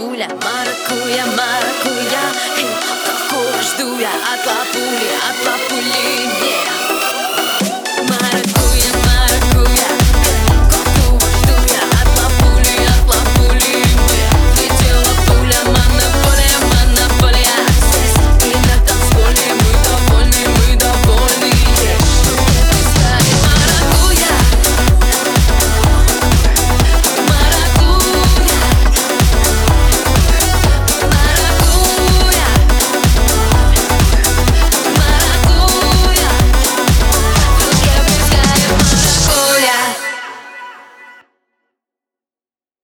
папуля Маракуя, маракуя Эй, такого жду я от лапули, от лапули yeah.